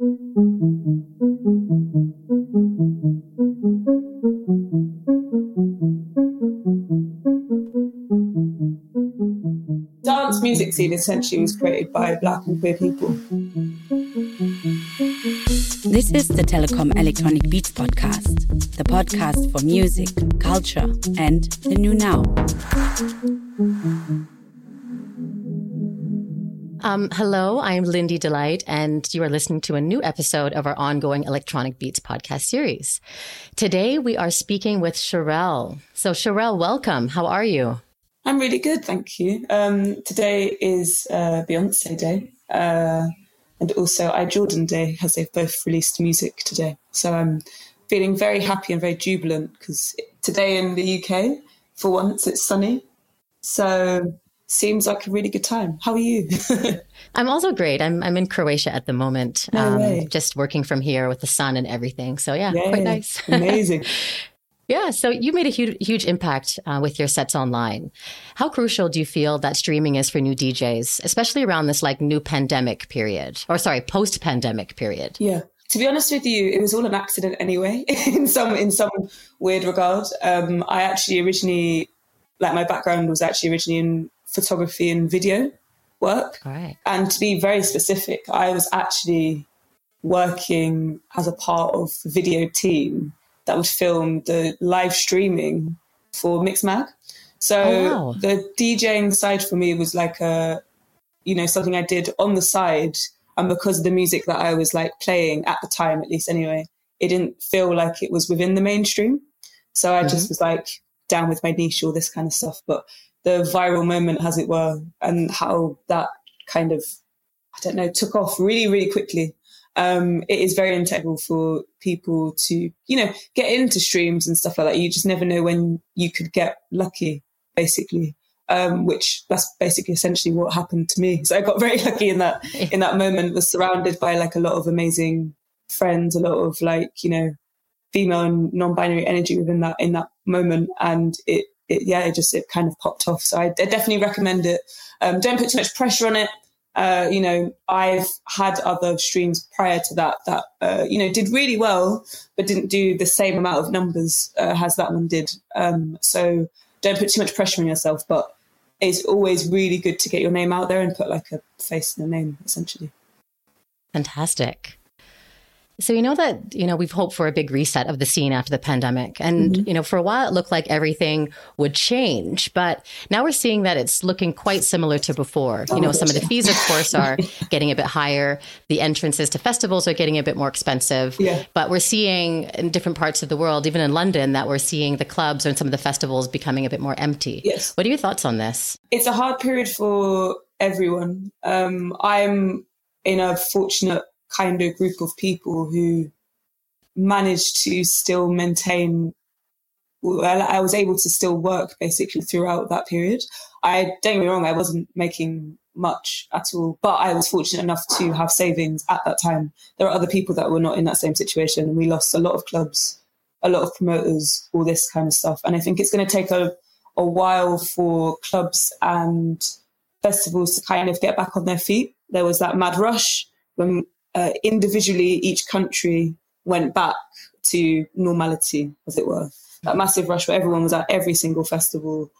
Dance music scene essentially was created by black and queer people. This is the Telekom Electronic Beats podcast, the podcast for music, culture, and the new now. Um, hello, I'm Lindi Delight, and you are listening to a new episode of our ongoing Electronic Beats podcast series. Today, we are speaking with Sherelle. So, Sherelle, welcome. How are you? I'm really good, thank you. Um, today is uh, Beyonce Day, uh, and also I Jordan Day, as they've both released music today. So I'm feeling very happy and very jubilant because today in the UK, for once, it's sunny. So seems like a really good time. How are you? I'm also great. I'm I'm in Croatia at the moment. No um, way. Just working from here with the sun and everything. So yeah, Yay. quite nice. Amazing. yeah. So you made a huge huge impact uh, with your sets online. How crucial do you feel that streaming is for new DJs, especially around this like new pandemic period, or sorry, post pandemic period? Yeah. To be honest with you, it was all an accident anyway. in some in some weird regard, um, I actually originally like my background was actually originally in photography and video work. Right. And to be very specific, I was actually working as a part of the video team that would film the live streaming for Mixmag. So oh, wow. the DJing side for me was like a, you know, something I did on the side. And because of the music that I was like playing at the time, at least anyway, it didn't feel like it was within the mainstream. So I mm-hmm. just was like down with my niche, all this kind of stuff. But the viral moment, as it were, and how that kind of, I don't know, took off really, really quickly. Um, it is very integral for people to, you know, get into streams and stuff like that. You just never know when you could get lucky, basically. Um, which that's basically essentially what happened to me. So I got very lucky in that in that moment. Was surrounded by like a lot of amazing friends, a lot of like you know female and non-binary energy within that in that moment, and it it, yeah, it just it kind of popped off. So I, I definitely recommend it. Um, don't put too much pressure on it. Uh, you know, I've had other streams prior to that that uh, you know did really well, but didn't do the same amount of numbers uh, as that one did. Um, so don't put too much pressure on yourself. But it's always really good to get your name out there and put like a face in a name, essentially. Fantastic. So you know that you know we've hoped for a big reset of the scene after the pandemic, and mm-hmm. you know for a while it looked like everything would change, but now we're seeing that it's looking quite similar to before. You know, some of the fees, of course, are getting a bit higher. The entrances to festivals are getting a bit more expensive. Yeah. But we're seeing in different parts of the world, even in London, that we're seeing the clubs and some of the festivals becoming a bit more empty. Yes. What are your thoughts on this? It's a hard period for everyone. Um, I'm in a fortunate kind of group of people who managed to still maintain I was able to still work basically throughout that period. I don't get me wrong, I wasn't making much at all, but I was fortunate enough to have savings at that time. There are other people that were not in that same situation, we lost a lot of clubs, a lot of promoters, all this kind of stuff. And I think it's going to take a, a while for clubs and festivals to kind of get back on their feet. There was that mad rush when uh, individually each country went back to normality, as it were. That massive rush where everyone was at every single festival,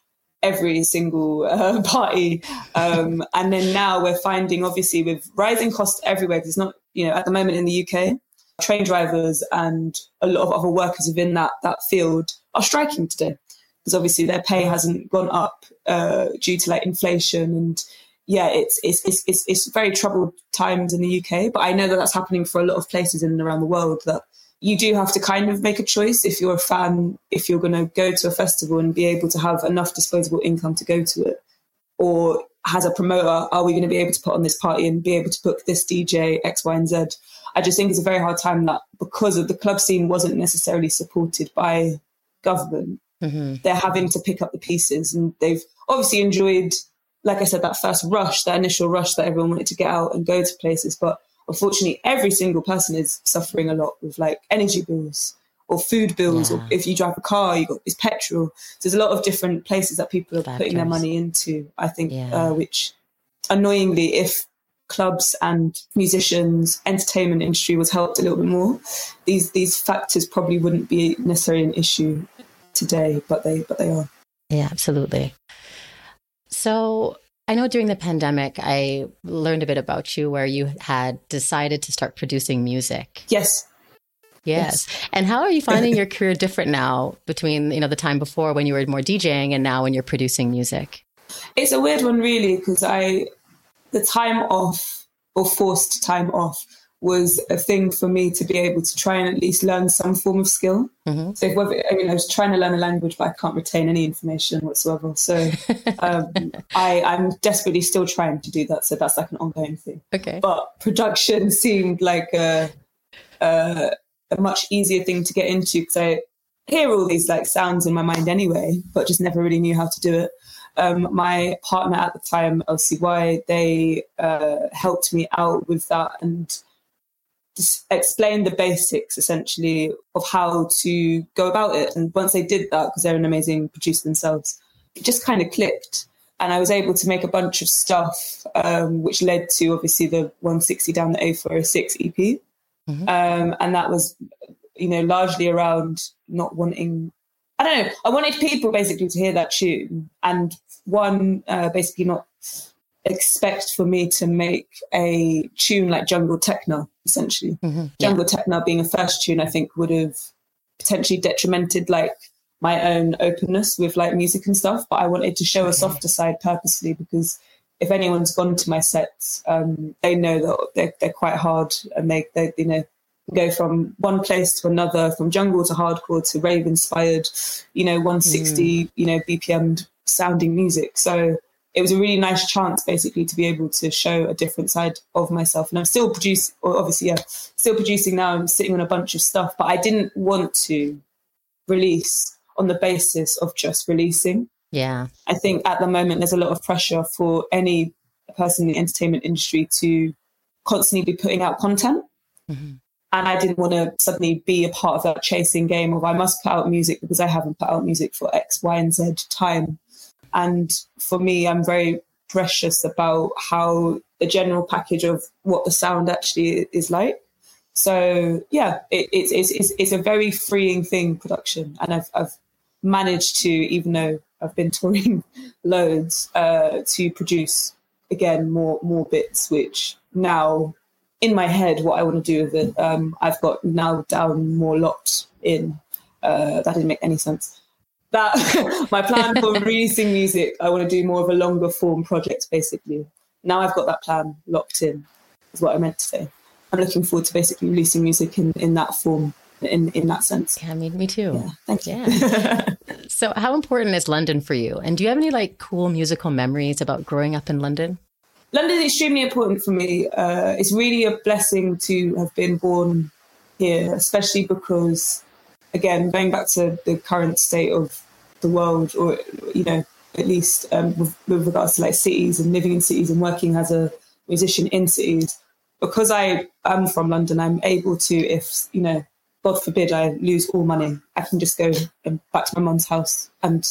every single uh, party. Um, and then now we're finding, obviously, with rising costs everywhere, because it's not, you know, at the moment in the UK, train drivers and a lot of other workers within that, that field are striking today. Because obviously their pay hasn't gone up uh, due to like inflation and yeah, it's, it's, it's, it's, it's very troubled times in the UK, but I know that that's happening for a lot of places in and around the world that you do have to kind of make a choice if you're a fan, if you're going to go to a festival and be able to have enough disposable income to go to it. Or as a promoter, are we going to be able to put on this party and be able to book this DJ X, Y, and Z? I just think it's a very hard time that because of the club scene wasn't necessarily supported by government, mm-hmm. they're having to pick up the pieces and they've obviously enjoyed like I said, that first rush, that initial rush that everyone wanted to get out and go to places. But unfortunately, every single person is suffering a lot with like energy bills or food bills, yeah. or if you drive a car, you got it's petrol. So there's a lot of different places that people are Factors. putting their money into. I think, yeah. uh, which annoyingly, if clubs and musicians, entertainment industry was helped a little bit more, these these factors probably wouldn't be necessarily an issue today, but they but they are. Yeah, absolutely. So I know during the pandemic, I learned a bit about you where you had decided to start producing music. Yes. Yes. yes. And how are you finding your career different now between, you know, the time before when you were more DJing and now when you're producing music? It's a weird one really because I the time off or forced time off was a thing for me to be able to try and at least learn some form of skill. Mm-hmm. So, if, I mean, I was trying to learn a language, but I can't retain any information whatsoever. So, um, I, I'm desperately still trying to do that. So that's like an ongoing thing. Okay. But production seemed like a, a, a much easier thing to get into because I hear all these like sounds in my mind anyway, but just never really knew how to do it um, my partner at the time, LCY, they uh, helped me out with that and just explained the basics essentially of how to go about it. And once they did that, because they're an amazing producer themselves, it just kind of clicked. And I was able to make a bunch of stuff, um, which led to obviously the 160 down the A406 EP. Mm-hmm. Um, and that was, you know, largely around not wanting I don't know. I wanted people basically to hear that tune and one uh, basically not expect for me to make a tune like Jungle Techno, essentially. Mm-hmm. Jungle yeah. Techno being a first tune, I think would have potentially detrimented like my own openness with like music and stuff. But I wanted to show a softer side purposely because if anyone's gone to my sets, um, they know that they're, they're quite hard and they, they, you know, go from one place to another, from jungle to hardcore to rave inspired, you know, 160, mm. you know, BPM sounding music. So it was a really nice chance basically to be able to show a different side of myself. And I'm still producing, obviously, yeah, still producing now. I'm sitting on a bunch of stuff, but I didn't want to release on the basis of just releasing. Yeah. I think at the moment there's a lot of pressure for any person in the entertainment industry to constantly be putting out content. Mm-hmm. And I didn't want to suddenly be a part of that chasing game of I must put out music because I haven't put out music for X, Y, and Z time. And for me, I'm very precious about how the general package of what the sound actually is like. So yeah, it, it's, it's, it's a very freeing thing, production. And I've, I've managed to, even though I've been touring loads, uh, to produce again more more bits, which now in my head what I want to do with it. Um, I've got now down more locked in. Uh, that didn't make any sense. That my plan for releasing music, I want to do more of a longer form project, basically. Now I've got that plan locked in, is what I meant to say. I'm looking forward to basically releasing music in, in that form, in, in that sense. Yeah, me, me too. Yeah, thank you. Yeah. so, how important is London for you? And do you have any like cool musical memories about growing up in London? London is extremely important for me. Uh, it's really a blessing to have been born here, especially because, again, going back to the current state of the world, or you know, at least um, with, with, regards to like cities and living in cities and working as a musician in cities, because I am from London, I'm able to, if you know, God forbid, I lose all money, I can just go back to my mum's house and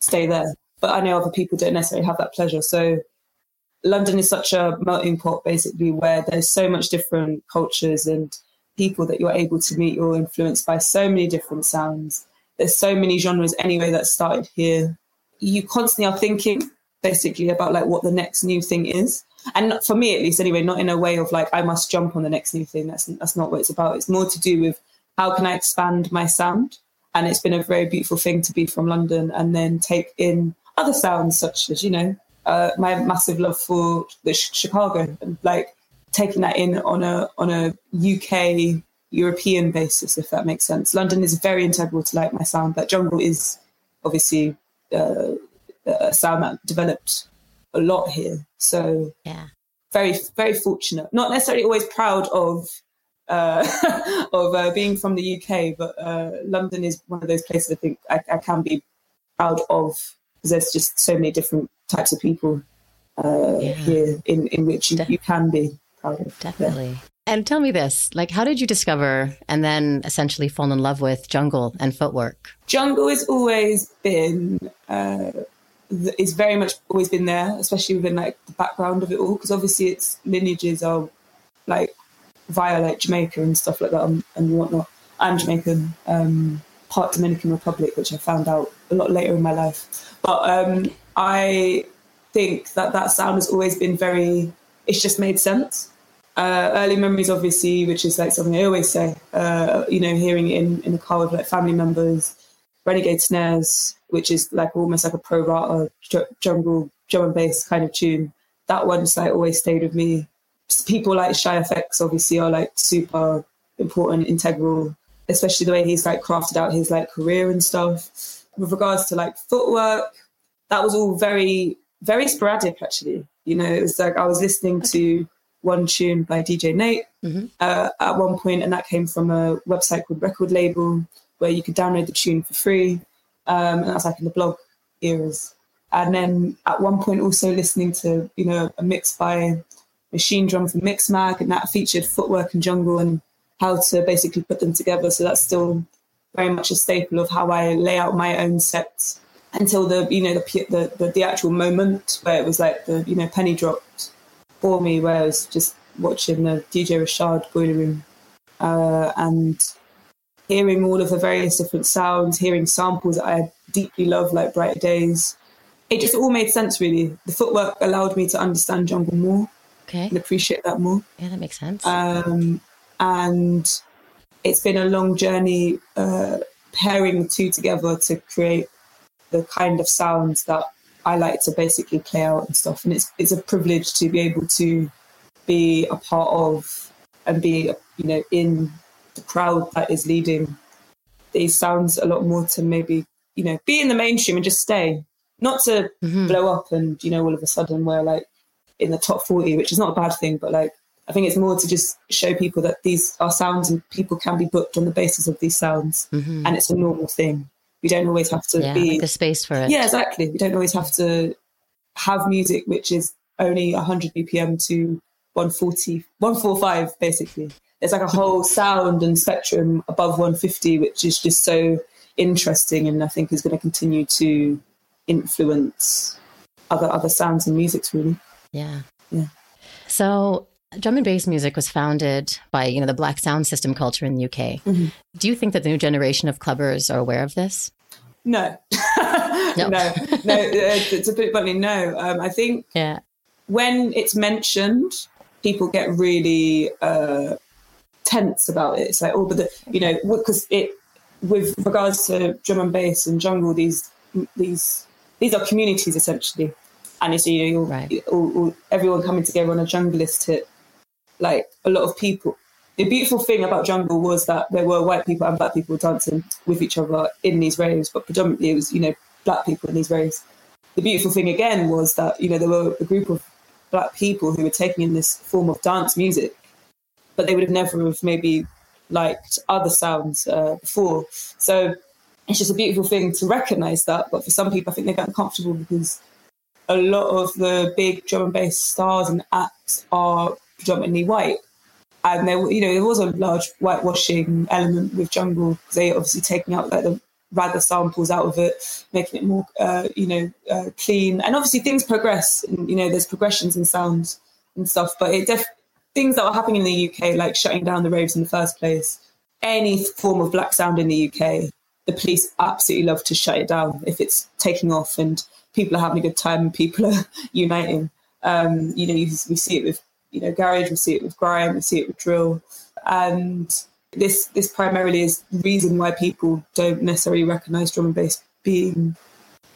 stay there. But I know other people don't necessarily have that pleasure, so London is such a melting pot, basically, where there's so much different cultures and people that you're able to meet. You're influenced by so many different sounds. There's so many genres anyway that started here. You constantly are thinking, basically, about like what the next new thing is. And for me, at least, anyway, not in a way of like I must jump on the next new thing. That's that's not what it's about. It's more to do with how can I expand my sound. And it's been a very beautiful thing to be from London and then take in other sounds such as you know uh, my massive love for the sh- Chicago and like taking that in on a on a UK European basis, if that makes sense. London is very integral to like my sound, but jungle is obviously uh, a sound that developed a lot here. So yeah, very very fortunate. Not necessarily always proud of. Uh, of uh, being from the UK, but uh, London is one of those places I think I, I can be proud of because there's just so many different types of people uh, yeah. here in, in which you, you can be Definitely. And tell me this, like, how did you discover and then essentially fall in love with jungle and footwork? Jungle has always been uh, it's very much always been there, especially within like the background of it all, because obviously its lineages are like via like Jamaica and stuff like that and, and whatnot. I'm Jamaican, um, part Dominican Republic, which I found out a lot later in my life. But um, I think that that sound has always been very. It's just made sense. Uh, early memories, obviously, which is like something I always say. Uh, you know, hearing it in in the car with like family members, renegade snares, which is like almost like a pro rata jungle drum and bass kind of tune. That one's like always stayed with me. People like Shy FX obviously are like super important, integral, especially the way he's like crafted out his like career and stuff. With regards to like footwork, that was all very, very sporadic actually. You know, it was like I was listening to one tune by DJ Nate mm-hmm. uh, at one point, and that came from a website called Record Label, where you could download the tune for free. Um, and that's like in the blog eras. And then at one point, also listening to you know a mix by Machinedrum from Mixmag, and that featured footwork and jungle and how to basically put them together. So that's still very much a staple of how I lay out my own sets until the you know the the, the, the actual moment where it was like the you know penny dropped for me where I was just watching the DJ Rashad Boiler Room uh, and hearing all of the various different sounds, hearing samples that I deeply love, like Brighter Days. It just all made sense, really. The footwork allowed me to understand jungle more okay. and appreciate that more. Yeah, that makes sense. Um, and it's been a long journey uh, pairing the two together to create the kind of sounds that I like to basically play out and stuff. And it's it's a privilege to be able to be a part of and be you know in the crowd that is leading these sounds a lot more to maybe you know be in the mainstream and just stay, not to mm-hmm. blow up and you know all of a sudden we're like in the top forty, which is not a bad thing, but like I think it's more to just show people that these are sounds and people can be booked on the basis of these sounds, mm-hmm. and it's a normal thing. We don't always have to yeah, be the space for it. Yeah, exactly. We don't always have to have music which is only 100 BPM to 140, 145, basically. There's like a whole sound and spectrum above 150, which is just so interesting and I think is going to continue to influence other other sounds and musics really. Yeah. Yeah. So drum and bass music was founded by you know the black sound system culture in the UK. Mm-hmm. Do you think that the new generation of clubbers are aware of this? No, no, no, no. It's a bit funny. No, um, I think yeah. when it's mentioned, people get really uh, tense about it. It's like, oh, but the, you know, because it with regards to drum and bass and jungle, these these these are communities essentially, and it's you know, right. all, all, everyone coming together on a junglist hit like a lot of people. The beautiful thing about jungle was that there were white people and black people dancing with each other in these raves, but predominantly it was, you know, black people in these raves. The beautiful thing again was that, you know, there were a group of black people who were taking in this form of dance music, but they would have never have maybe liked other sounds uh, before. So it's just a beautiful thing to recognize that. But for some people, I think they get uncomfortable because a lot of the big drum and bass stars and acts are predominantly white. And there, you know, there was a large whitewashing element with Jungle they obviously taking out like the ragga samples out of it, making it more, uh, you know, uh, clean. And obviously things progress. And, you know, there's progressions in sounds and stuff. But it def- things that were happening in the UK, like shutting down the raves in the first place, any form of black sound in the UK, the police absolutely love to shut it down if it's taking off and people are having a good time and people are uniting. Um, you know, you, we see it with you know, garage, we see it with grime, we see it with drill. And this this primarily is the reason why people don't necessarily recognise drum and bass being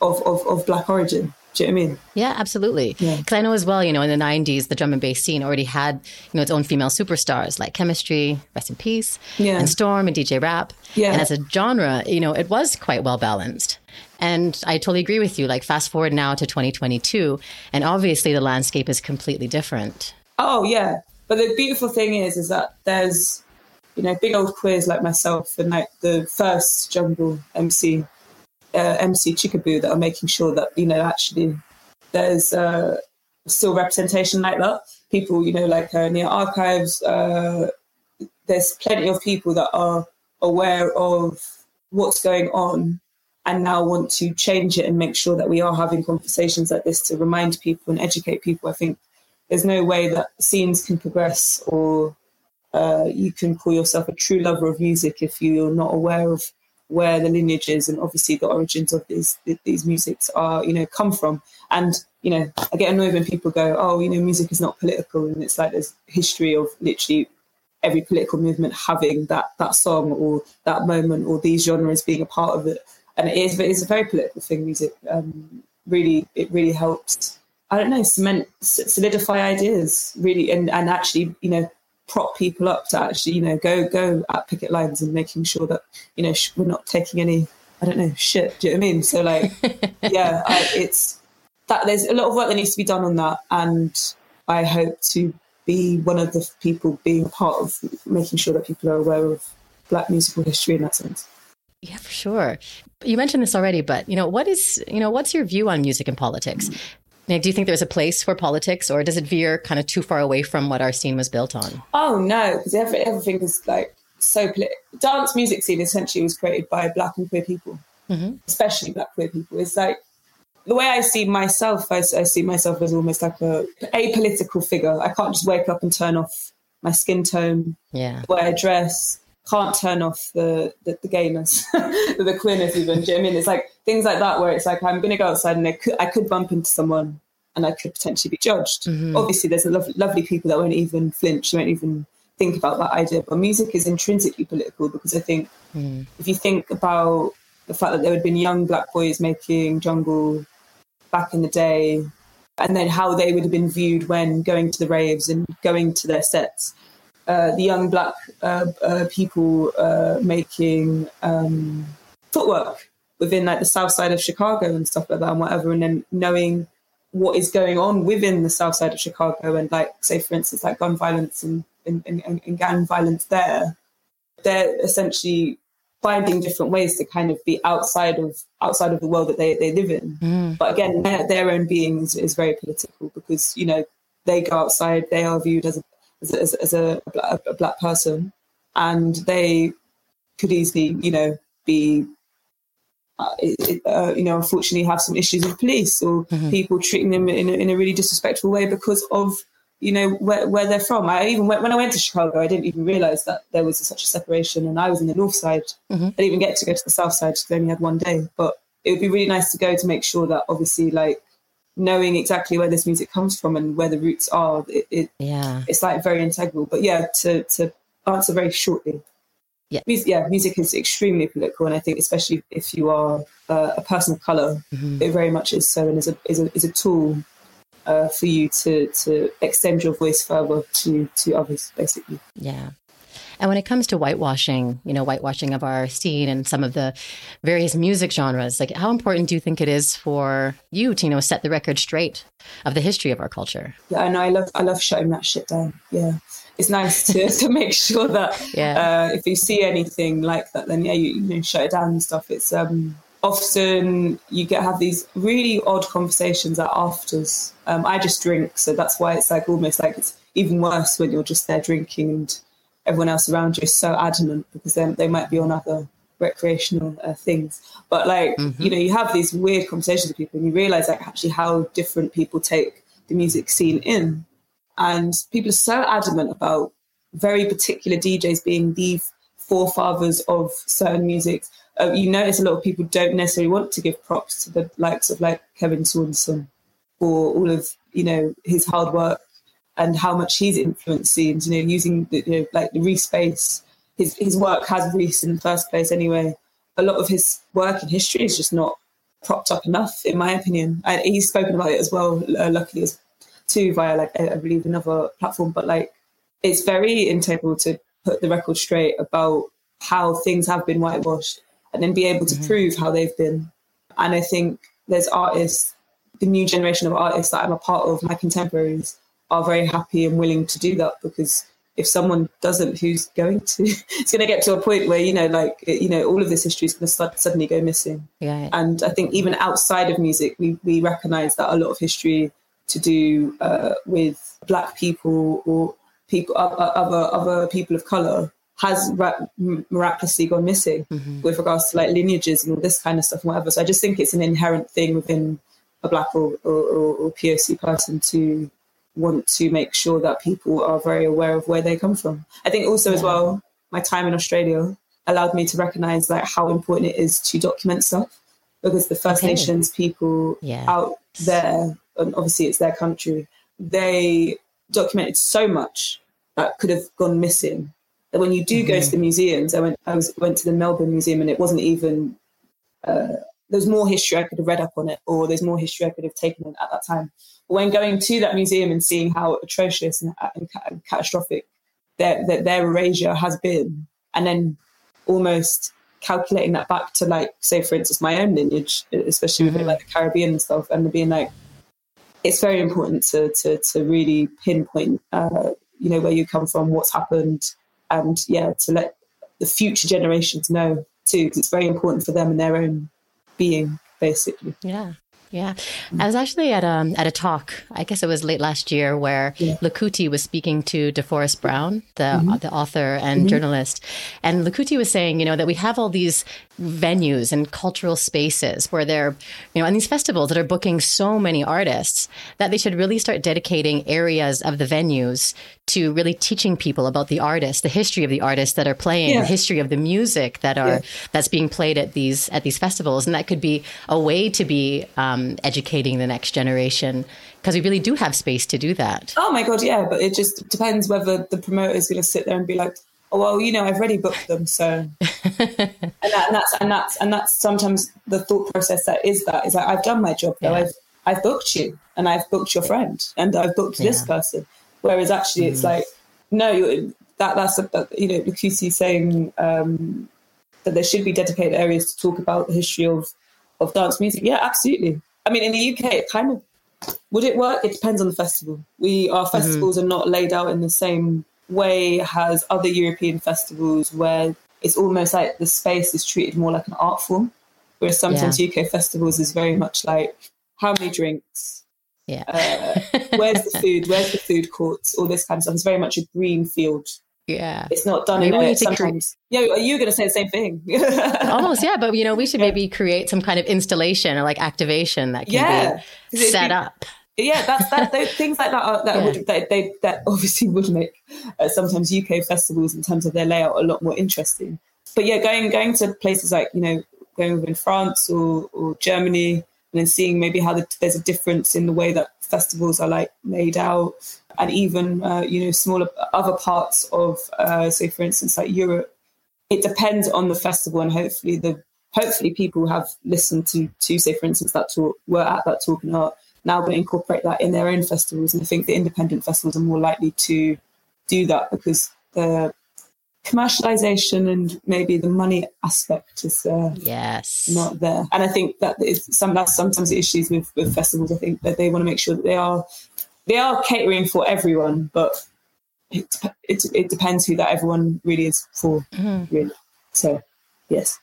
of, of, of black origin. Do you know what I mean? Yeah, absolutely. Because yeah. I know as well, you know, in the 90s, the drum and bass scene already had, you know, its own female superstars like Kemistry, Rest in Peace, yeah. and Storm and DJ Rap. Yeah. And as a genre, you know, it was quite well balanced. And I totally agree with you. Like, fast forward now to 2022, and obviously the landscape is completely different. Oh yeah, but the beautiful thing is, is that there's, you know, big old queers like myself and like the first jungle MC, uh, MC Chickaboo that are making sure that you know actually there's uh, still representation like that. People, you know, like uh, Nia Archives, uh, there's plenty of people that are aware of what's going on and now want to change it and make sure that we are having conversations like this to remind people and educate people. I think there's no way that scenes can progress or uh, you can call yourself a true lover of music if you're not aware of where the lineages and obviously the origins of these these musics are you know come from. And you know i get annoyed when people go oh you know music is not political. And it's like there's history of literally every political movement having that that song or that moment or these genres being a part of it. And it is it's a very political thing music. Um, really it really helps i don't know cement solidify ideas really and and actually you know prop people up to actually, you know, go go at picket lines and making sure that you know we're not taking any, I don't know, shit. Do you know what I mean? So like, yeah, I, it's that there's a lot of work that needs to be done on that, and I hope to be one of the people being part of making sure that people are aware of Black musical history in that sense. Yeah, for sure. You mentioned this already, but you know, what is you know, what's your view on music and politics? Nick, do you think there's a place for politics, or does it veer kind of too far away from what our scene was built on? Oh no, because every, everything is like so. Dance music scene essentially was created by Black and queer people, mm-hmm. especially Black queer people. It's like the way I see myself. I, I see myself as almost like a apolitical figure. I can't just wake up and turn off my skin tone, yeah, the way I dress. Can't turn off the the, the gayness, the queerness even. Do you know I mean? It's like things like that where it's like I'm going to go outside and I could, I could bump into someone and I could potentially be judged. Mm-hmm. Obviously, there's a lo- lovely people that won't even flinch, won't even think about that idea. But music is intrinsically political because I think mm. if you think about the fact that there had been young black boys making jungle back in the day, and then how they would have been viewed when going to the raves and going to their sets. Uh, the young black uh, uh, people uh, making um, footwork within like the south side of Chicago and stuff like that and whatever, and then knowing what is going on within the south side of Chicago and like say for instance like gun violence and, and, and, and gang violence there, they're essentially finding different ways to kind of be outside of outside of the world that they, they live in. Mm. But again, their, their own being is, is, very political because you know they go outside, they are viewed as a as, as, as a, a, a black person, and they could easily you know be uh, uh, you know, unfortunately have some issues with police or mm-hmm. people treating them in a, in a really disrespectful way because of, you know, where, where they're from. I even went, when I went to Chicago, I didn't even realize that there was such a separation and I was in the north side. Mm-hmm. I didn't even get to go to the south side because I only had one day. But it would be really nice to go to make sure that obviously like knowing exactly where this music comes from and where the roots are, it, it yeah, it's like very integral. But yeah, to, to answer very shortly, yeah. Music, yeah, music is extremely political, and I think especially if you are uh, a person of color, mm-hmm. it very much is so, and is a is a, is a tool uh, for you to to extend your voice further to to others, basically. Yeah. And when it comes to whitewashing, you know, whitewashing of our scene and some of the various music genres, like how important do you think it is for you to, you know, set the record straight of the history of our culture? Yeah, I know. I love I love shutting that shit down. Yeah it's nice to, to make sure that yeah. uh, if you see anything like that, then yeah, you, you know, shut it down and stuff. It's um, often you get have these really odd conversations at afters. Um, I just drink, so that's why it's like almost like it's even worse when you're just there drinking and everyone else around you is so adamant because then they might be on other recreational uh, things. But like mm-hmm. you know, you have these weird conversations with people, and you realize like actually how different people take the music scene in. And people are so adamant about very particular DJs being the forefathers of certain music. Uh, you notice a lot of people don't necessarily want to give props to the likes of like Kevin Saunderson for all of you know his hard work and how much he's influenced scenes. You know, using the, you know like the Reese bass. His his work has Reese in the first place anyway. A lot of his work in history is just not propped up enough, in my opinion. And he's spoken about it as well, uh, luckily as too via like I believe another platform, but like it's very integral to put the record straight about how things have been whitewashed and then be able to mm-hmm. prove how they've been. And I think there's artists, the new generation of artists that I'm a part of, my contemporaries, are very happy and willing to do that because if someone doesn't, who's going to? it's going to get to a point where you know, like you know, all of this history is going to suddenly go missing. Yeah. And I think even outside of music, we we recognise that a lot of history to do uh, with black people or people other other people of color has ra- miraculously gone missing mm-hmm. with regards to like lineages and all this kind of stuff and whatever. So I just think it's an inherent thing within a black or, or, or POC person to want to make sure that people are very aware of where they come from. I think also yeah. as well, my time in Australia allowed me to recognize like how important it is to document stuff because the First okay. Nations people yeah. out there, and obviously it's their country, they documented so much that could have gone missing. That when you do mm-hmm. go to the museums, I went, I was, went to the Melbourne Museum and it wasn't even, uh, there's more history I could have read up on it or there's more history I could have taken in at that time. But when going to that museum and seeing how atrocious and, and, and catastrophic their, their, their erasure has been, and then almost calculating that back to like, say, for instance, my own lineage, especially mm-hmm. with like the Caribbean and stuff, and being like, it's very important to to to really pinpoint, uh, you know, where you come from, what's happened, and yeah, to let the future generations know too, because it's very important for them and their own being, basically. Yeah. Yeah, I was actually at um at a talk. I guess it was late last year where yeah. Lakuti was speaking to DeForrest Brown, the mm-hmm. the author and mm-hmm. journalist, and Lakuti was saying, you know, that we have all these venues and cultural spaces where they're, you know, and these festivals that are booking so many artists that they should really start dedicating areas of the venues to really teaching people about the artists, the history of the artists that are playing, yeah. the history of the music that are yeah. that's being played at these at these festivals, and that could be a way to be um, educating the next generation because we really do have space to do that. Oh my god, yeah, but it just depends whether the promoter is going to sit there and be like, oh, well, you know, I've already booked them, so and, that, and, that's and that's and that's sometimes the thought process that is that is like I've done my job though. Yeah. I've I've booked you and I've booked your friend and I've booked this person. Whereas actually, mm. it's like no, that that's a, you know Lakuti saying um, that there should be dedicated areas to talk about the history of of dance music. Yeah, absolutely. I mean, in the UK, it kind of would it work? It depends on the festival. We our mm-hmm. festivals mm-hmm. are not laid out in the same way as other European festivals where it's almost like the space is treated more like an art form, whereas sometimes yeah. UK festivals is very much like how many drinks, yeah, uh, where's the food, where's the food courts, all this kind of stuff. It's very much a green field. Yeah, it's not done maybe in it sometimes. Cre- yeah, are you going to say the same thing? Almost, yeah. But you know, we should yeah. maybe create some kind of installation or like activation that can yeah. be set up yeah, that's that. Those things like that are, that yeah. would that they that obviously would make uh, sometimes UK festivals in terms of their layout a lot more interesting. But yeah, going going to places like you know going within France or or Germany and then seeing maybe how the, there's a difference in the way that festivals are like laid out, and even uh, you know smaller other parts of uh, say for instance like Europe. It depends on the festival, and hopefully the hopefully people have listened to to say for instance that talk were at that talk and art now going to incorporate that in their own festivals. And I think the independent festivals are more likely to do that because the commercialization and maybe the money aspect is uh, yes not there. And I think that is some that's sometimes the issues with, with festivals. I think that they want to make sure that they are they are catering for everyone, but it it, it depends who that everyone really is for. Mm-hmm. Really, so yes.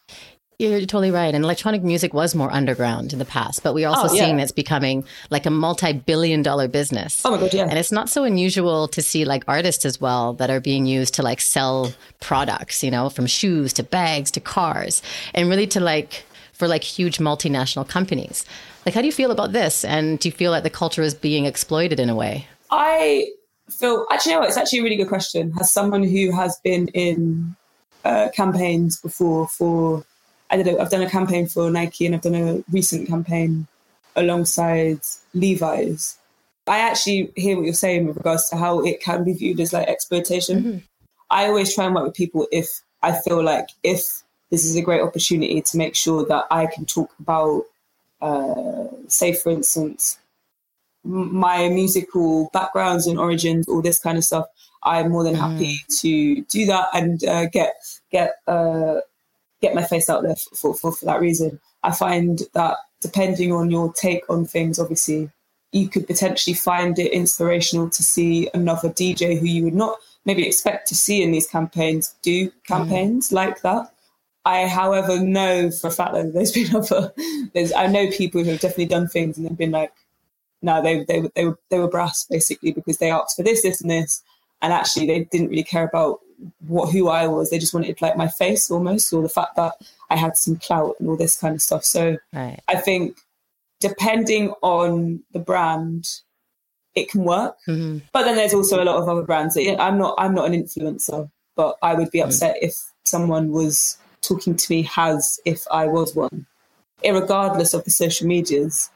You're totally right. And electronic music was more underground in the past, but we're also oh, yeah. seeing it's becoming like a multi billion dollar business. Oh my God, yeah. And it's not so unusual to see like artists as well that are being used to like sell products, you know, from shoes to bags to cars, and really to like for like huge multinational companies. Like, how do you feel about this? And do you feel like the culture is being exploited in a way? I feel, actually, you know, it's actually a really good question. As someone who has been in uh, campaigns before for I did a, I've done a campaign for Nike and I've done a recent campaign alongside Levi's. I actually hear what you're saying with regards to how it can be viewed as like exploitation. Mm-hmm. I always try and work with people if I feel like if this is a great opportunity to make sure that I can talk about, uh, say, for instance, my musical backgrounds and origins, all this kind of stuff. I'm more than happy mm. to do that and uh, get get uh, get my face out there for, for, for that reason. I find that depending on your take on things, obviously, you could potentially find it inspirational to see another DJ who you would not maybe expect to see in these campaigns do campaigns mm. like that. I, however, know for a fact that there's been other, there's, I know people who have definitely done things and they've been like, no, they, they, they, were, they were brass basically because they asked for this, this, and this. And actually, they didn't really care about what who I was. They just wanted like my face almost, or the fact that I had some clout and all this kind of stuff. So right. I think depending on the brand, it can work. Mm-hmm. But then there's also a lot of other brands that I'm not. I'm not an influencer, but I would be Mm. upset if someone was talking to me as if I was one. Irregardless of the social medias,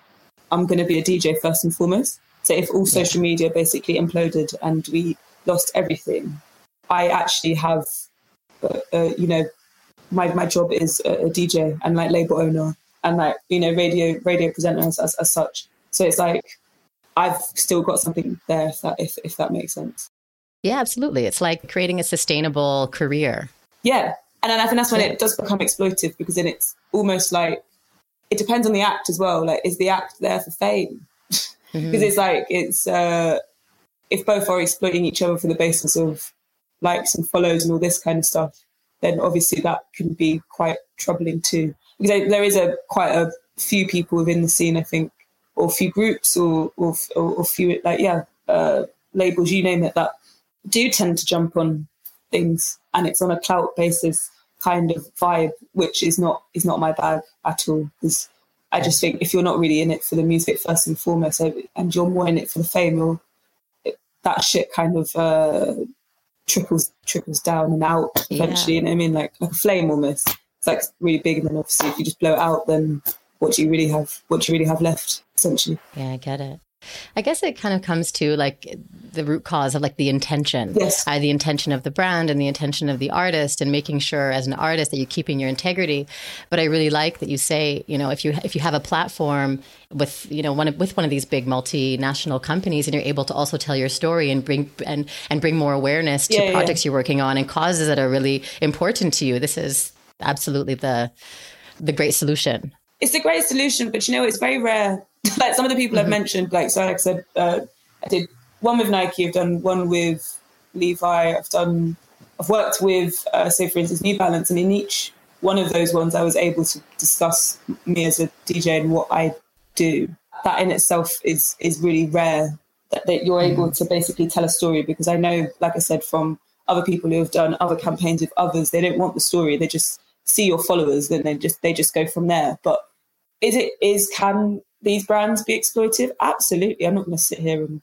I'm going to be a DJ first and foremost. So if all social media basically imploded and we lost everything, I actually have, uh, uh, you know, my my job is a, a DJ and like label owner and like you know radio radio presenter as, as, as such. So it's like I've still got something there if that if, if that makes sense. Yeah, absolutely. It's like creating a sustainable career. Yeah, and then I think that's when it does become exploitive because then it's almost like it depends on the act as well. Like, is the act there for fame? Because it's like it's uh, if both are exploiting each other for the basis of likes and follows and all this kind of stuff, then obviously that can be quite troubling too. Because there is a quite a few people within the scene, I think, or few groups, or or or, or few like yeah, uh, labels, you name it, that do tend to jump on things, and it's on a clout basis kind of vibe, which is not is not my bag at all. Because I just think if you're not really in it for the music first and foremost, and you're more in it for the fame, you're that shit kind of uh, trickles trickles down and out eventually. Yeah. You know what I mean? Like like a flame almost. It's like really big, and then obviously if you just blow it out, then what do you really have? What do you really have left? Essentially, Yeah, I get it. I guess it kind of comes to like the root cause of like the intention. Yes. Uh, the intention of the brand and the intention of the artist and making sure as an artist that you're keeping your integrity. But I really like that you say, you know, if you if you have a platform with, you know, one of, with one of these big multinational companies and you're able to also tell your story and bring and and bring more awareness to Yeah, yeah. projects you're working on and causes that are really important to you. This is absolutely the the great solution. it's a great solution, but you know, it's very rare. like some of the people I've mentioned, like so, like I said, uh, I did one with Nike, I've done one with Levi, I've done, I've worked with, uh, say for instance, New Balance, and in each one of those ones, I was able to discuss me as a DJ and what I do. That in itself is is really rare. That, that you're able to basically tell a story because I know, like I said, from other people who have done other campaigns with others, they don't want the story. They just see your followers, then they just they just go from there. But is it is can these brands be exploitive? Absolutely. I'm not going to sit here and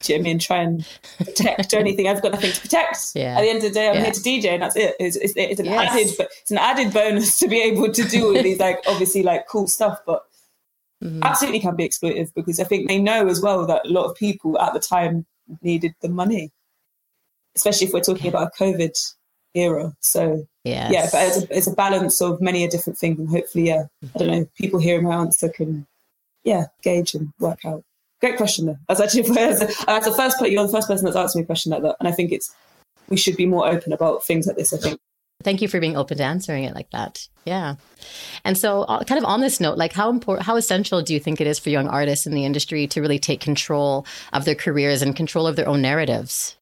do you know I mean try and protect or anything. I've got nothing to protect. Yeah. At the end of the day, I'm Yeah. here to DJ, and that's it. It's, it's, it's an Yes. added, but it's an added bonus to be able to do all these like obviously like cool stuff, but. Mm-hmm. Absolutely can be exploitive because I think they know as well that a lot of people at the time needed the money, especially if we're talking about a COVID era. So Yes. yeah, but it's a, it's a balance of many a different things, and hopefully, yeah, I don't know, people hearing my answer can, yeah, gauge and work out. Great question, though. That's actually that's the, that's the first. You're the first person that's asked me a question like that, and I think it's we should be more open about things like this. I think. Thank you for being open to answering it like that. Yeah. And so, uh, kind of on this note, like how important, how essential do you think it is for young artists in the industry to really take control of their careers and control of their own narratives?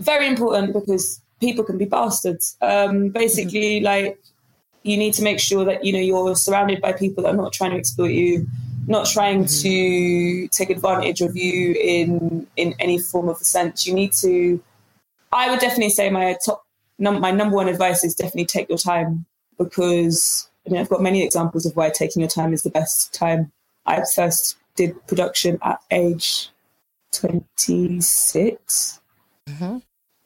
very important because people can be bastards. Um, basically, like you need to make sure that you know you're surrounded by people that are not trying to exploit you, not trying to take advantage of you in in any form of a sense. You need to. I would definitely say my top num- my number one advice is definitely take your time because I mean I've got many examples of why taking your time is the best time. I first did production at age twenty mm-hmm.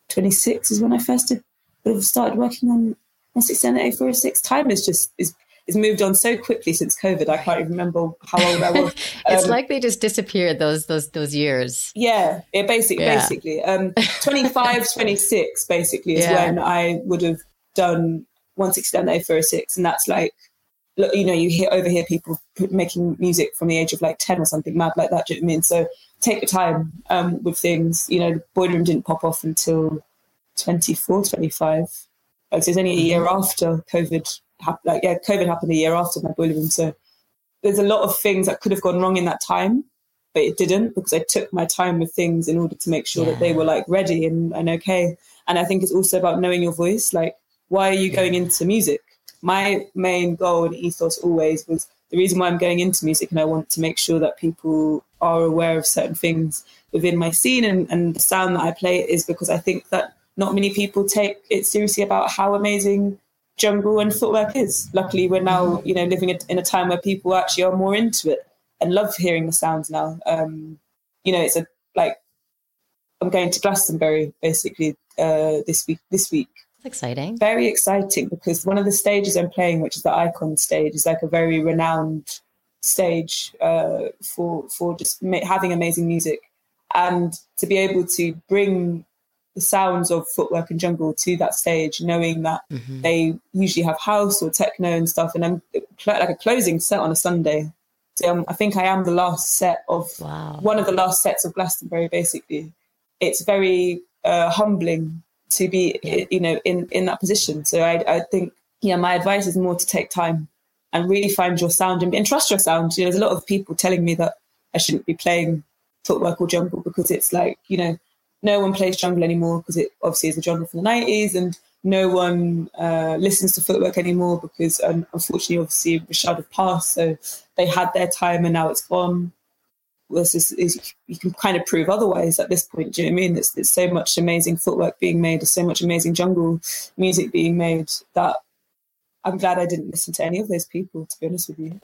26 is when I first did, would have started working on on 678 406. Time is just is is moved on so quickly since COVID. I can't even remember how old I was. it's Um, like they just disappeared those those those years. yeah, it basically Yeah. basically um 25, 26 basically is Yeah. when I would have done 169 406, and that's like. look, You know, you hear overhear people making music from the age of like ten or something mad like that. Do you know what I mean? So take your time um, with things. You know, the boiler room didn't pop off until 24, 25. Like, so it's only a year after COVID Like, yeah, COVID happened a year after my boiler room. So there's a lot of things that could have gone wrong in that time, but it didn't because I took my time with things in order to make sure that they were like ready and, and okay. And I think it's also about knowing your voice. Like, why are you going into music? My main goal and ethos always was the reason why I'm going into music, and I want to make sure that people are aware of certain things within my scene and, and the sound that I play is because I think that not many people take it seriously about how amazing jungle and footwork is. Luckily, we're now you know living in a time where people actually are more into it and love hearing the sounds now. Um, you know, it's a like I'm going to Glastonbury basically uh, this week. This week, that's exciting. Very exciting because one of the stages I'm playing, which is the Icon stage, is like a very renowned stage uh, for for just ma- having amazing music, and to be able to bring the sounds of footwork and jungle to that stage, knowing that mm-hmm. they usually have house or techno and stuff, and I'm like a closing set on a Sunday. So um, I think I am the last set of wow. one of the last sets of Glastonbury. Basically, it's very uh, humbling to be, yeah. you know, in in that position. So I I think yeah, my advice is more to take time and really find your sound and, and trust your sound. You know, there's a lot of people telling me that I shouldn't be playing footwork or jungle because it's like you know no one plays jungle anymore because it obviously is a genre from the 90s and no one uh, listens to footwork anymore because um, unfortunately obviously Rashad have passed so they had their time and now it's gone. This is, is, you can kind of prove otherwise at this point do you know what I mean? There's, there's so much amazing footwork being made there's so much amazing jungle music being made that I'm glad I didn't listen to any of those people to be honest with you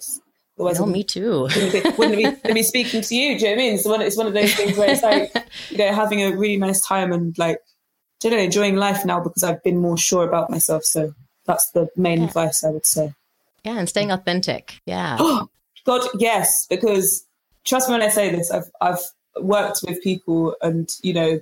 Otherwise, no, me too. wouldn't, be, wouldn't be, be, speaking to you. Do you know what I mean? It's one, it's one of those things where it's like, you know, having a really nice time and like, you know, enjoying life now because I've been more sure about myself. So that's the main yeah. advice I would say. Yeah, and staying authentic. Yeah. God, yes, because trust me when I say this, I've I've worked with people and you know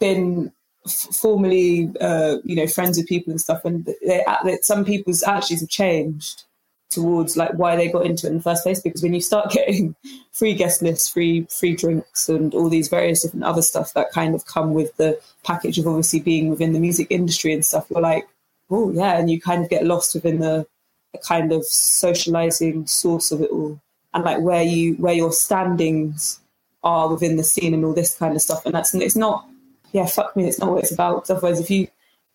been f- formally uh, you know friends with people and stuff, and they, they, some people's attitudes have changed towards like why they got into it in the first place because when you start getting free guest lists free free drinks and all these various different other stuff that kind of come with the package of obviously being within the music industry and stuff you're like oh yeah and you kind of get lost within the, the kind of socializing source of it all and like where you where your standings are within the scene and all this kind of stuff and that's it's not yeah fuck me it's not what it's about otherwise if you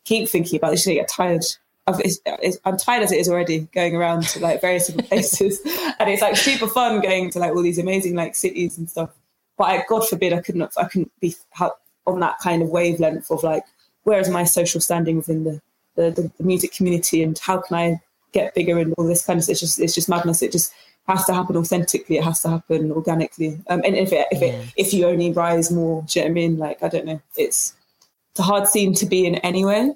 keep thinking about it you're gonna get tired it's, it's, I'm tired as it is already going around to like various different places, and it's like super fun going to like all these amazing like cities and stuff. But I, God forbid, I couldn't I couldn't be on that kind of wavelength of like where is my social standing within the, the, the, the music community and how can I get bigger and all this kind of stuff. It's just it's just madness. It just has to happen authentically. It has to happen organically. Um, and if it, if it, yeah. if you only rise more, do you know what I mean? Like I don't know. It's it's a hard scene to be in anyway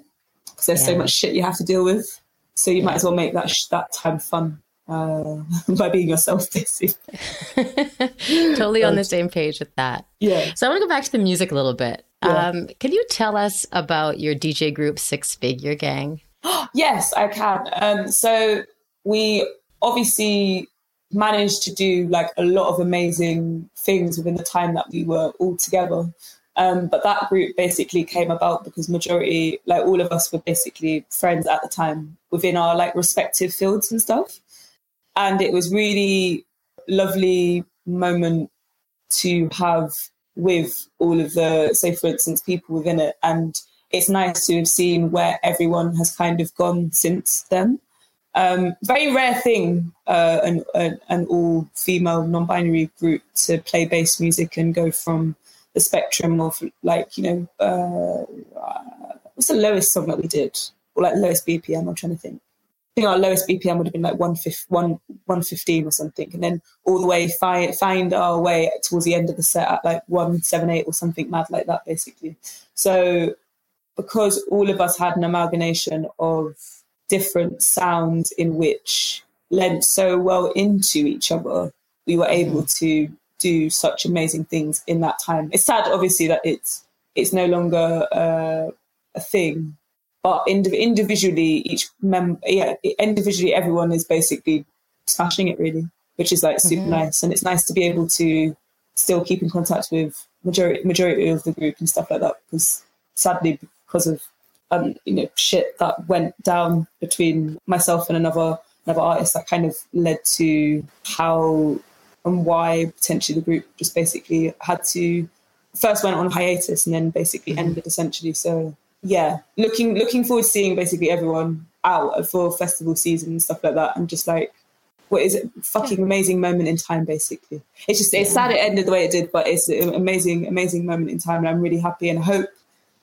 because there's yeah. so much shit you have to deal with. So you yeah. might as well make that sh- that time fun uh, by being yourself, basically. totally on the same page with that. Yeah. So I want to go back to the music a little bit. Yeah. Um, can you tell us about your DJ group Six Figure Gang? yes, I can. Um, so we obviously managed to do like a lot of amazing things within the time that we were all together. Um, but that group basically came about because majority, like all of us, were basically friends at the time within our like respective fields and stuff. And it was really lovely moment to have with all of the, say for instance, people within it. And it's nice to have seen where everyone has kind of gone since then. Um, very rare thing, uh, an, an, an all female non binary group to play bass music and go from the spectrum of like you know uh, what's the lowest song that we did or like lowest BPM? I'm trying to think. I think our lowest BPM would have been like 115 or something, and then all the way find find our way towards the end of the set at like 178 or something mad like that, basically. So because all of us had an amalgamation of different sounds in which lent so well into each other, we were able mm-hmm. to do such amazing things in that time. It's sad, obviously, that it's it's no longer uh, a thing, but indiv- individually, each member, yeah, individually, everyone is basically smashing it really, which is like super mm-hmm. nice, and it's nice to be able to still keep in contact with majority majority of the group and stuff like that. Because sadly, because of um, you know shit that went down between myself and another another artist, that kind of led to how and why potentially the group just basically had to first went on hiatus and then basically mm-hmm. ended essentially. So yeah, looking looking forward to seeing basically everyone out for festival season and stuff like that, and just like what is it? Fucking amazing moment in time, basically. It's just it's sad it ended the way it did, but it's an amazing amazing moment in time, and I'm really happy and hope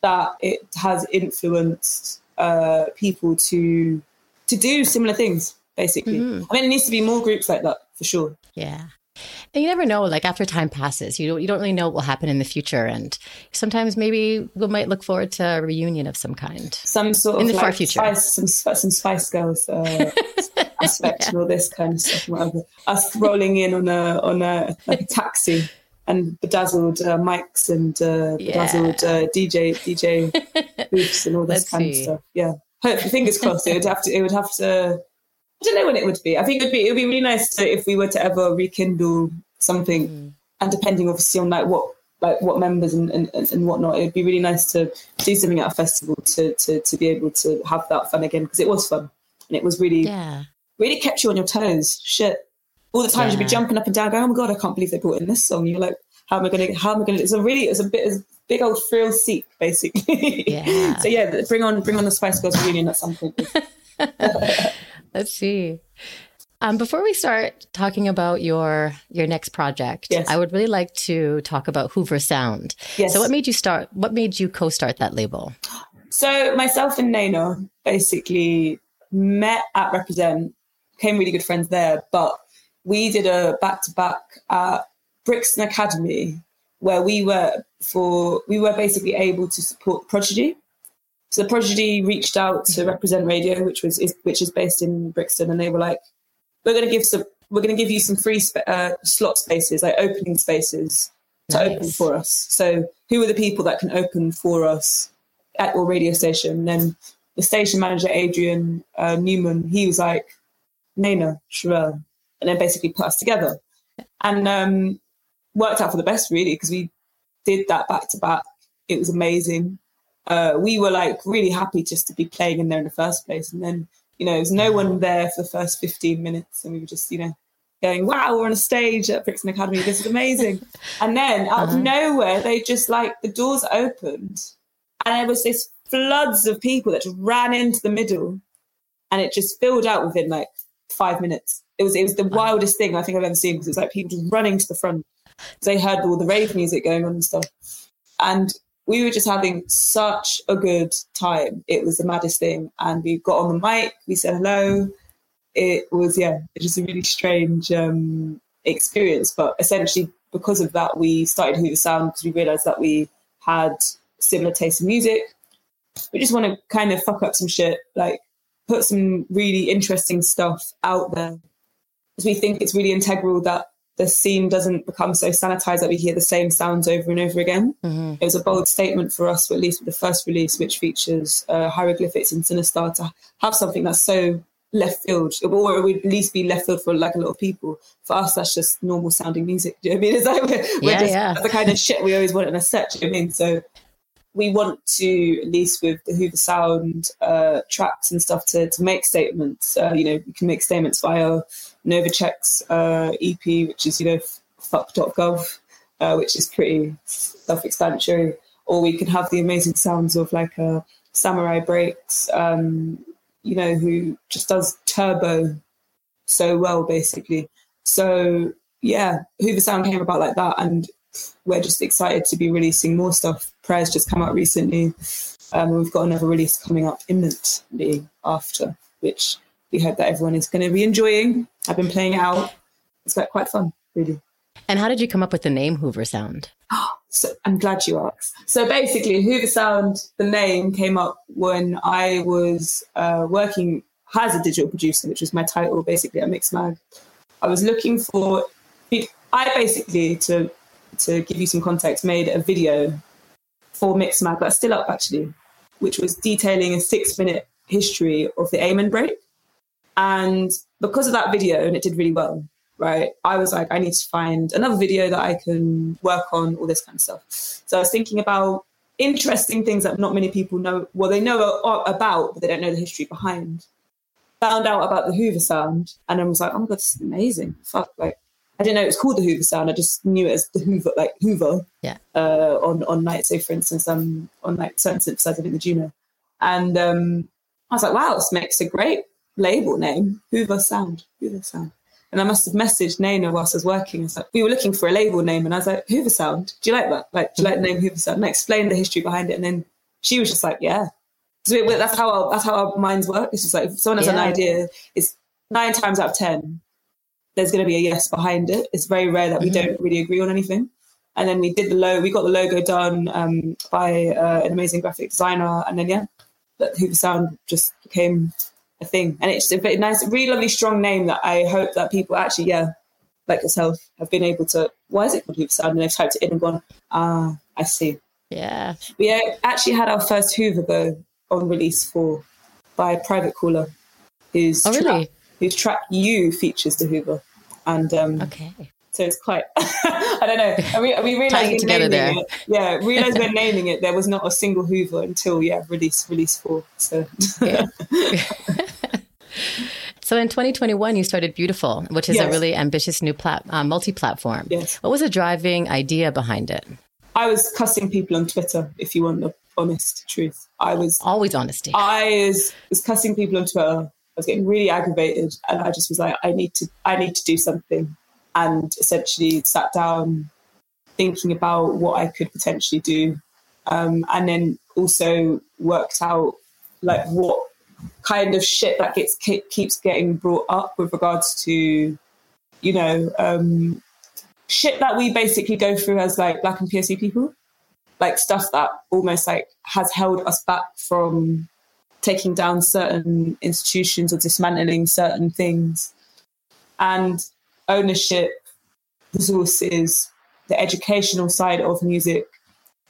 that it has influenced uh, people to to do similar things. Basically, mm-hmm. I mean, it needs to be more groups like that for sure. Yeah. And you never know, like after time passes, you don't you don't really know what will happen in the future. And sometimes maybe we might look forward to a reunion of some kind. Some sort in of the like far future. Spice, some, some Spice Girls uh, aspect yeah. and all this kind of stuff. Whatever. Us rolling in on a on a like a taxi and bedazzled uh, mics and uh, bedazzled yeah. uh, DJ DJ booths and all this Let's kind see. of stuff. Yeah, fingers crossed. It would have to. It would have to. I don't know when it would be. I think it would be. It would be really nice to, if we were to ever rekindle something, mm. and depending obviously on like what like what members and, and, and whatnot, it'd be really nice to do something at a festival to to to be able to have that fun again because it was fun and it was really yeah really kept you on your toes. Shit all the times yeah. you'd be jumping up and down, going, "Oh my god, I can't believe they brought in this song." You're like, "How am I going to? How am I going to?" It's a really, it's a bit, it's a big old thrill seek, basically. Yeah. so yeah, bring on, bring on the Spice Girls reunion at some point. Let's see. Um, before we start talking about your your next project, yes. I would really like to talk about Hoover Sound. Yes. So, what made you start? What made you co-start that label? So, myself and NAINA basically met at Represent, became really good friends there, but we did a back to back at Brixton Academy where we were for we were basically able to support Prodigy. So the Prodigy reached out to Represent Radio, which was is, which is based in Brixton, and they were like, "We're going to give some, we're going to give you some free sp- uh, slot spaces, like opening spaces to nice. open for us. So who are the people that can open for us at your radio station?" And then the station manager Adrian uh, Newman, he was like, "NAINA Sherelle, and then basically put us together. And um, worked out for the best, really, because we did that back to back. It was amazing. Uh, we were like really happy just to be playing in there in the first place. And then, you know, there was no one there for the first 15 minutes. And we were just, you know, going, wow, we're on a stage at Brixton Academy. This is amazing. and then out uh-huh. of nowhere, they just like the doors opened and there was this floods of people that just ran into the middle and it just filled out within like five minutes. It was it was the wildest thing I think I've ever seen because it was like people just running to the front. They heard all the rave music going on and stuff, and we were just having such a good time. It was the maddest thing, and we got on the mic. We said hello. It was yeah, it was a really strange um, experience, but essentially because of that, we started Hoover Sound because we realised that we had similar taste in music. We just want to kind of fuck up some shit, like put some really interesting stuff out there because we think it's really integral that the scene doesn't become so sanitized that we hear the same sounds over and over again. Mm-hmm. It was a bold statement for us, at least with the first release, which features uh, Hyroglifics and Sinistarr, to have something that's so left field, or it would at least be left field for like a lot of people. For us, that's just normal sounding music. Do you know I mean? It's like we're, we're just yeah. the kind of shit we always want in a set. Do you know I mean? So we want to, at least with the Hoover Sound uh, tracks and stuff, to, to make statements. Uh, you know, we can make statements via Novacek's uh, EP, which is, you know, fuck.gov, uh, which is pretty self explanatory. Or we can have the amazing sounds of like a uh, Samurai Breaks, um, you know, who just does turbo so well, basically. So, yeah, Hoover Sound came about like that. And we're just excited to be releasing more stuff. Prayers just come out recently. Um, we've got another release coming up imminently after, which we hope that everyone is going to be enjoying. I've been playing it out. It's quite, quite fun, really. And how did you come up with the name Hoover Sound? So I'm glad you asked. So basically, Hoover Sound, the name came up when I was uh, working as a digital producer, which was my title basically at Mixmag. I was looking for. I basically, to to give you some context, made a video for Mixmag that's still up actually, which was detailing a six minute history of the Amen break. And because of that video, and it did really well, right? I was like, I need to find another video that I can work on, all this kind of stuff. So I was thinking about interesting things that not many people know. Well, they know about, but they don't know the history behind. Found out about the Hoover sound, and I was like, oh my god, this is amazing! Fuck, like I didn't know it was called the Hoover Sound. I just knew it as the Hoover, like Hoover. Yeah. Uh, on on nights, say for instance, um, on like certain synthesizers, I think the Juno, and um, I was like, wow, this makes a great label name, Hoover Sound, Hoover Sound. And I must have messaged NAINA whilst I was working. I was like, we were looking for a label name, and I was like, Hoover Sound. Do you like that? Like, do you like the name Hoover Sound? And I explained the history behind it, and then she was just like, yeah. So it, that's how our, that's how our minds work. It's just like if someone has an idea, it's nine times out of ten, there's going to be a yes behind it. It's very rare that we don't really agree on anything. And then we did the logo. We got the logo done um, by uh, an amazing graphic designer, and then yeah, that Hoover Sound just became a thing. And it's a very nice, really lovely, strong name that I hope that people actually, yeah, like yourself, have been able to. Why is it called Hoover Sound? And they've typed it in and gone, ah, I see. Yeah. We uh, actually had our first Hoover go on release for by a Private Caller, who's Oh, really? Whose track "You" features the Hoover, and um, Okay. so it's quite. I don't know. I re- we realized together naming there. it. Yeah, realized we're naming it. There was not a single Hoover until yeah, release release four. So Yeah. So in 2021, you started Beautiful, which is a really ambitious new plat- uh, multi-platform. Yes. What was the driving idea behind it? I was cussing people on Twitter. If you want the honest truth, I was Always honesty. I was, was cussing people on Twitter. I was getting really aggravated, and I just was like, I need to, I need to do something, and essentially sat down, thinking about what I could potentially do, um, and then also worked out like what kind of shit that gets keeps getting brought up with regards to, you know, um, shit that we basically go through as like Black and POC people. Like stuff that almost like has held us back from taking down certain institutions or dismantling certain things. And ownership resources the educational side of music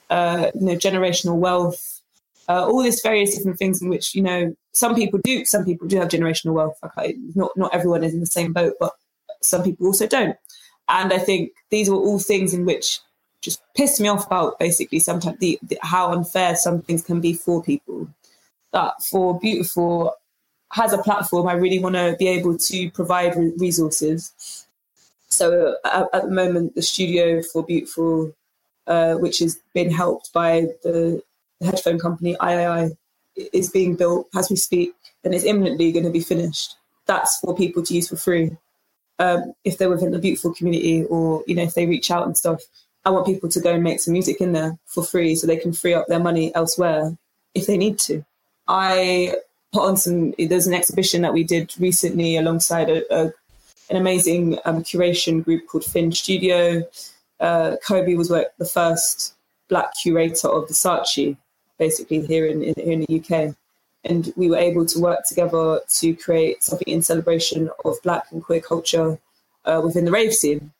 uh, you know generational wealth uh, all these various different things in which you know some people do some people do have generational wealth. Okay not not everyone is in the same boat but some people also don't. And i think these were all things in which just pissed me off about basically sometimes the, the how unfair some things can be for people. That for beautiful has a platform, I really want to be able to provide re- resources. So at, at the moment, the studio for beautiful, uh, which has been helped by the, headphone company AIAIAI, is being built as we speak and is imminently going to be finished. That's for people to use for free. Um, if they're within the beautiful community or you know if they reach out and stuff I want people to go and make some music in there for free so they can free up their money elsewhere if they need to. I put on some, there's an exhibition that we did recently alongside a, a, an amazing um, curation group called Finn Studio. Uh, Kobe was like the first black curator of Versace, basically here in, in, here in the UK. And we were able to work together to create something in celebration of black and queer culture uh, within the rave scene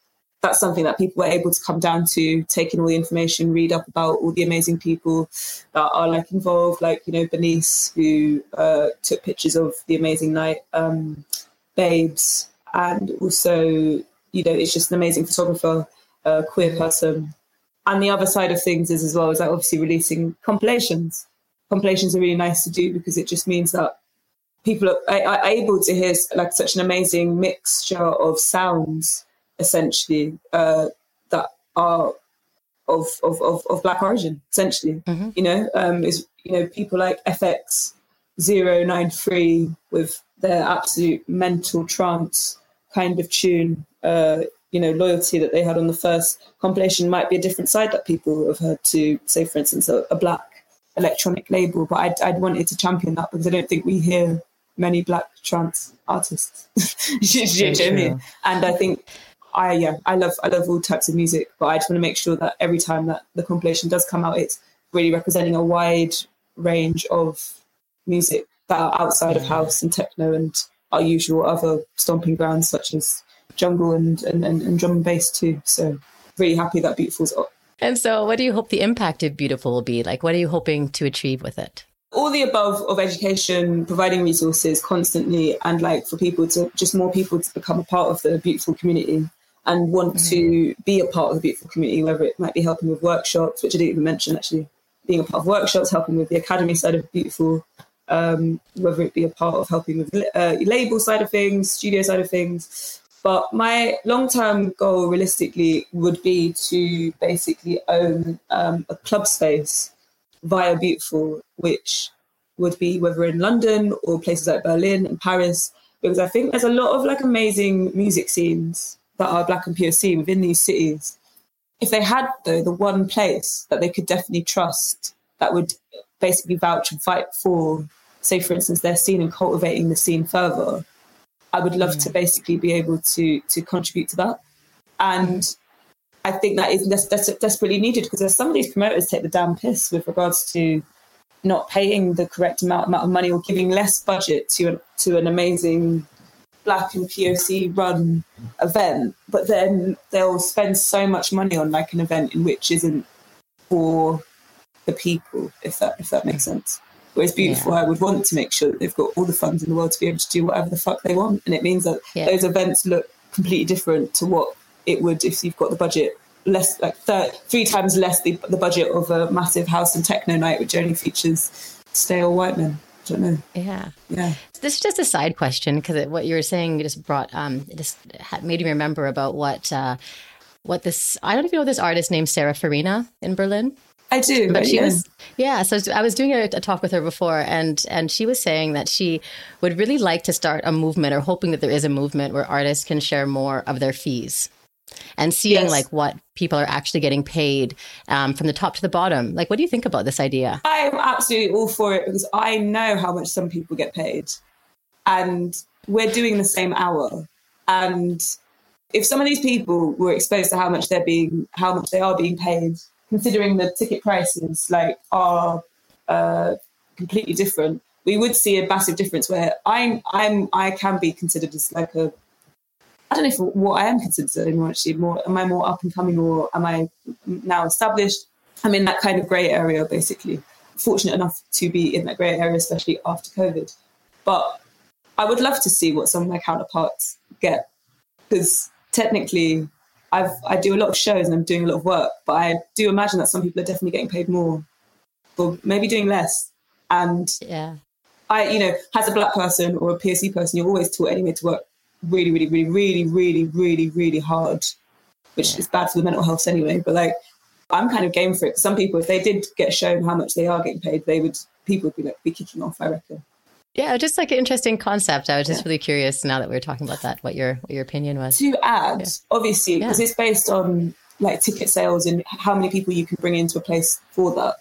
that's something that people were able to come down to, take in all the information, read up about all the amazing people that are like involved, like you know Bernice, who uh, took pictures of the amazing night, um, Babes, and also you know it's just an amazing photographer, uh, queer person. And the other side of things is as well is like obviously releasing compilations. Compilations are really nice to do because it just means that people are are able to hear like such an amazing mixture of sounds essentially uh, that are of, of, of, of black origin essentially Mhm. you know um, is you know people like fx 093 with their absolute mental trance kind of tune uh, you know loyalty that they had on the first compilation might be a different side that people have heard to say for instance a, a black electronic label but I'd, I'd wanted to champion that because I don't think we hear many black trance artists you- know I mean? and I think I yeah I love I love all types of music, but I just want to make sure that every time that the compilation does come out, it's really representing a wide range of music that are outside of house and techno and our usual other stomping grounds such as jungle and and, and, and drum and bass too. So really happy that Beautiful's up. And so, what do you hope the impact of Beautiful will be? Like, what are you hoping to achieve with it? all the above of education, providing resources constantly, and like for people to just more people to become a part of the beautiful community and want to be a part of the beautiful community, whether it might be helping with workshops, which I didn't even mention actually, being a part of workshops, helping with the academy side of beautiful, um, whether it be a part of helping with uh, label side of things, studio side of things. But my long term goal, realistically, would be to basically own um, a club space via Beautiful, which would be whether in London or places like Berlin and Paris, because I think there's a lot of like amazing music scenes that are Black and POC within these cities. If they had though the one place that they could definitely trust that would basically vouch and fight for, say, for instance, their scene and cultivating the scene further, I would love to basically be able to to contribute to that. And I think that is des- desperately needed because some of these promoters take the damn piss with regards to not paying the correct amount, amount of money or giving less budget to an, to an amazing black and POC run event, but then they'll spend so much money on like an event in which isn't for the people, if that if that makes sense. Whereas beautiful, yeah. I would want to make sure that they've got all the funds in the world to be able to do whatever the fuck they want, and it means that yeah. those events look completely different to what it would if you've got the budget less like thir- three times less the, the budget of a massive house and techno night which only features stale white men I don't know. Yeah. Yeah. This is just a side question because what you were saying just brought, um, it just made me remember about what, uh, what this, I don't even know this artist named Sarah Farina in Berlin. I do, but she yeah. was yeah. So I was doing a, a, talk with her before, and and she was saying that she would really like to start a movement, or hoping that there is a movement where artists can share more of their fees and seeing yes. like what people are actually getting paid um, from the top to the bottom. Like, what do you think about this idea? I'm absolutely all for it because I know how much some people get paid, and we're doing the same hour. And if some of these people were exposed to how much they're being, how much they are being paid, considering the ticket prices like are uh, completely different, we would see a massive difference. Where I'm, I'm, I can be considered as like a I don't know if what I am considered anymore. Actually, more am I more up and coming or am I now established? I'm in that kind of grey area, basically. Fortunate enough to be in that grey area, especially after COVID. But I would love to see what some of my counterparts get because technically, I've I do a lot of shows and I'm doing a lot of work, but I do imagine that some people are definitely getting paid more, or maybe doing less. And yeah, I, you know, as a black person or a POC person, you're always taught anyway to work really, really, really, really, really, really, really hard, which is bad for the mental health anyway. But like, I'm kind of game for it. Some people, if they did get shown how much they are getting paid, they would people would be like be kicking off. I reckon. Yeah, just like an interesting concept. I was just yeah. really curious now that we are talking about that, what your what your opinion was. To add, yeah. obviously, because yeah. it's based on like ticket sales and how many people you can bring into a place for that.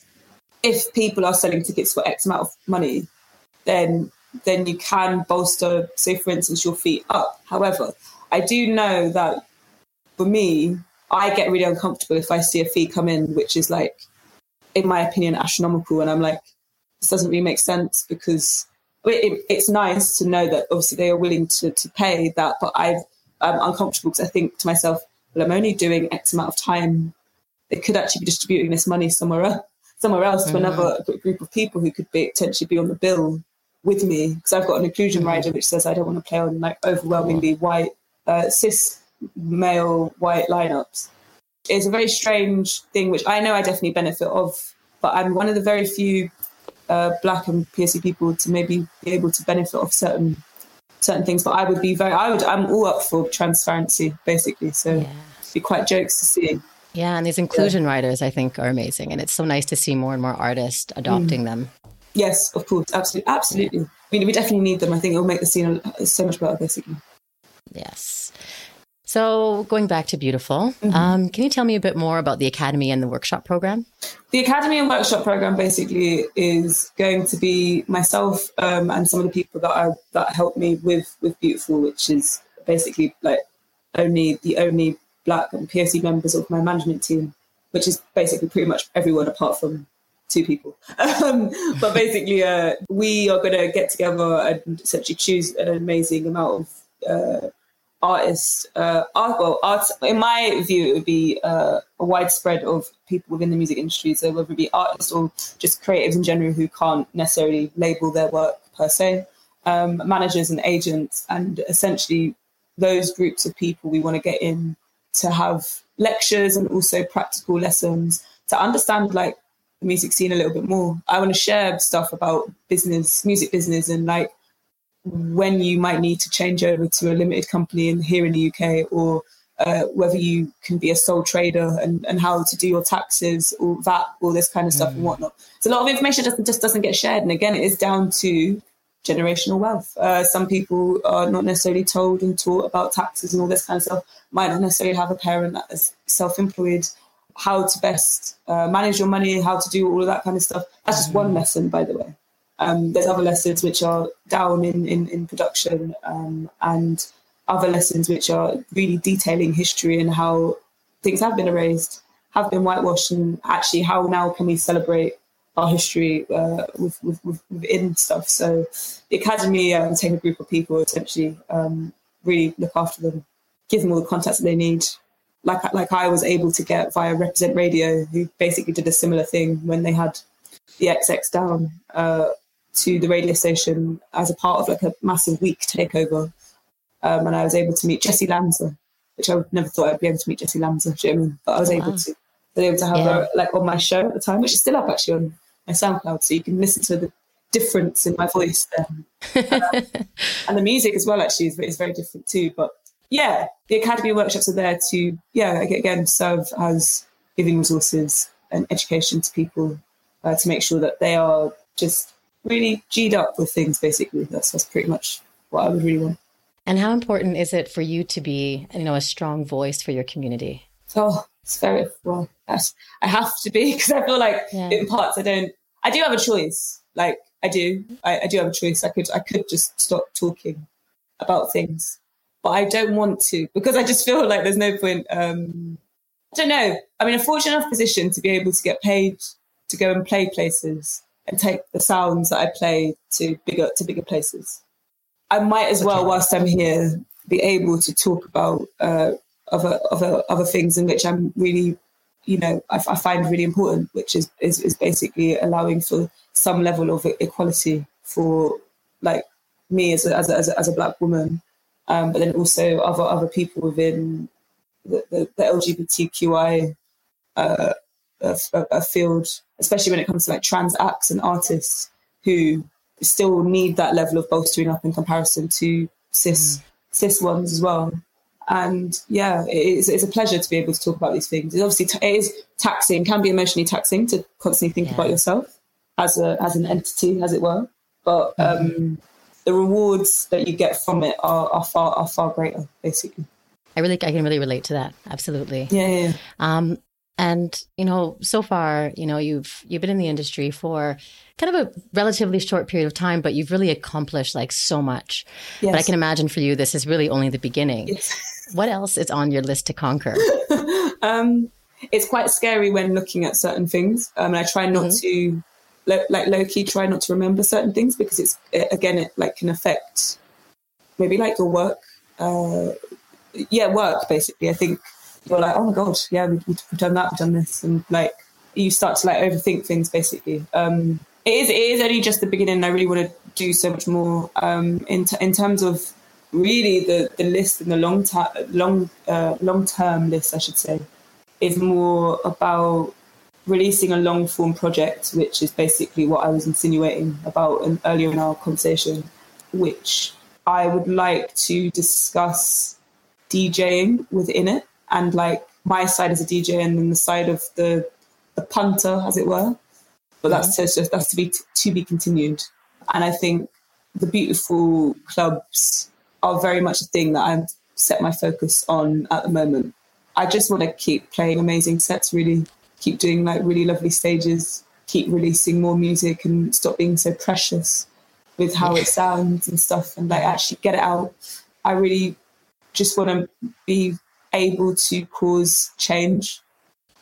If people are selling tickets for X amount of money, then then you can bolster, say, for instance, your feet up. However, I do know that for me, I get really uncomfortable if I see a fee come in, which is like, in my opinion, astronomical. And I'm like, this doesn't really make sense because it, it's nice to know that obviously they are willing to, to pay that, but i am uncomfortable because I think to myself, well, I'm only doing X amount of time. They could actually be distributing this money somewhere else, somewhere else to mm. another group of people who could be potentially be on the bill with me because I've got an inclusion mm-hmm. rider which says I don't want to play on like overwhelmingly white uh, cis male white lineups. It's a very strange thing which I know I definitely benefit of, but I'm one of the very few uh, black and POC people to maybe be able to benefit of certain certain things. But I would be very I would I'm all up for transparency basically. So yeah. be quite jokes to see. Yeah, and these inclusion yeah. riders I think are amazing, and it's so nice to see more and more artists adopting mm. them. Yes, of course, absolutely, absolutely. I mean, we definitely need them. I think it will make the scene so much better, basically. Yes. So, going back to Beautiful, mm-hmm. um, can you tell me a bit more about the Academy and the workshop program? The Academy and workshop program basically is going to be myself um, and some of the people that are that help me with with Beautiful, which is basically like only the only Black and POC members of my management team, which is basically pretty much everyone apart from two people. Um, but basically, uh, we are going to get together and essentially choose an amazing amount of uh, artists. Uh, art, well, art, in my view, it would be uh, a widespread of people within the music industry. So whether it be artists or just creatives in general who can't necessarily label their work per se, um, managers and agents, and essentially those groups of people we want to get in to have lectures and also practical lessons to understand like the music scene a little bit more. I want to share stuff about business, music business, and like when you might need to change over to a limited company in here in the UK, or uh, whether you can be a sole trader and, and how to do your taxes or that, all this kind of stuff mm. and whatnot. So a lot of information just, just doesn't get shared. And again, it is down to generational wealth. Uh, some people are not necessarily told and taught about taxes and all this kind of stuff, might not necessarily have a parent that is self employed how to best uh, manage your money, how to do all of that kind of stuff. That's just one lesson, by the way. Um, there's other lessons which are down in, in, in production um, and other lessons which are really detailing history and how things have been erased, have been whitewashed, and actually how now can we celebrate our history uh, with, with, with, within stuff. So the academy um, take a group of people essentially um, really look after them, give them all the contacts that they need. Like like I was able to get via Represent Radio, who basically did a similar thing when they had the XX down uh, to the radio station as a part of like a massive week takeover. Um, and I was able to meet Jessy Lanza, which I never thought I'd be able to meet Jessy Lanza. You know I mean? But I was able to. I was able to have yeah. her like on my show at the time, which is still up actually on my SoundCloud, so you can listen to the difference in my voice then. Um, and the music as well, actually, is, is very different too. But yeah, the academy workshops are there to, yeah, again, serve as giving resources and education to people uh, to make sure that they are just really G'd up with things, basically. That's, that's pretty much what I would really want. And how important is it for you to be, you know, a strong voice for your community? Oh, it's very well. I have to be because I feel like yeah. in parts I don't. I do have a choice. Like I do, I, I do have a choice. I could, I could just stop talking about things, but I don't want to because I just feel like there's no point. Um, I don't know. I'm in a fortunate enough position to be able to get paid to go and play places and take the sounds that I play to bigger to bigger places. I might as well, whilst I'm here, be able to talk about uh, other other other things in which I'm really, you know, I, I find really important, which is, is is basically allowing for some level of equality for like me as a, as a, as a, as a black woman, um, but then also other other people within the, the, the LGBTQI uh, a, a, field, especially when it comes to like trans acts and artists who still need that level of bolstering up in comparison to cis mm. cis ones as well. And yeah, it's, it's a pleasure to be able to talk about these things. It's obviously t- it is taxing, can be emotionally taxing to constantly think yeah. about yourself as a as an entity, as it were. But mm-hmm. um, the rewards that you get from it are, are far are far greater, basically. I really, I can really relate to that. Absolutely. Yeah. yeah, yeah. Um, and you know, so far, you know, you've you've been in the industry for kind of a relatively short period of time, but you've really accomplished like so much. Yes. But I can imagine for you, this is really only the beginning. Yes. What else is on your list to conquer? um, it's quite scary when looking at certain things. Um, and I try not mm-hmm. to, like low key, try not to remember certain things because it's again, it like can affect maybe like your work. Uh, yeah, work basically. I think you're like, oh my god, yeah, we, have done that, we've done this, and like you start to like overthink things. Basically, um, it is it is only just the beginning. I really want to do so much more um, in t- in terms of really the the list and the long time long uh, long term list, I should say, is more about releasing a long form project, which is basically what I was insinuating about in, earlier in our conversation, which I would like to discuss DJing within it and like my side as a DJ and then the side of the the punter, as it were. But that's mm-hmm. that's to be to be continued. And I think the beautiful clubs are very much a thing that I've set my focus on at the moment. I just want to keep playing amazing sets, really keep doing like really lovely stages, keep releasing more music and stop being so precious with how it sounds and stuff and like actually get it out. I really just want to be able to cause change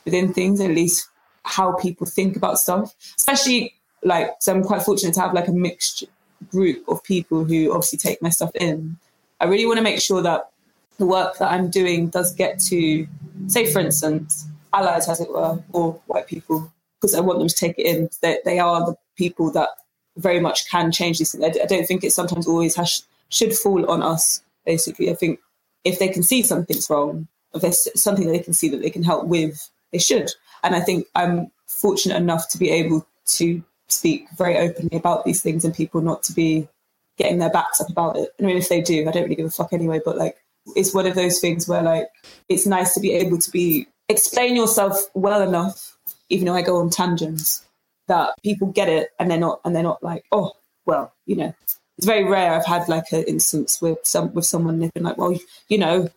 within things, at least how people think about stuff. Especially like, so I'm quite fortunate to have like a mixed group of people who obviously take my stuff in. I really want to make sure that the work that I'm doing does get to, say, for instance, allies, as it were, or white people, because I want them to take it in. They, they are the people that very much can change these things. I, I don't think it sometimes always has, should fall on us, basically. I think if they can see something's wrong, if there's something that they can see that they can help with, they should. And I think I'm fortunate enough to be able to speak very openly about these things and people not to be getting their backs up about it. I mean, if they do, I don't really give a fuck anyway, but like, it's one of those things where like, it's nice to be able to be, explain yourself well enough, even though I go on tangents, that people get it and they're not, and they're not like, oh, well, you know, it's very rare. I've had like an instance with some with someone they've been like, well, you know,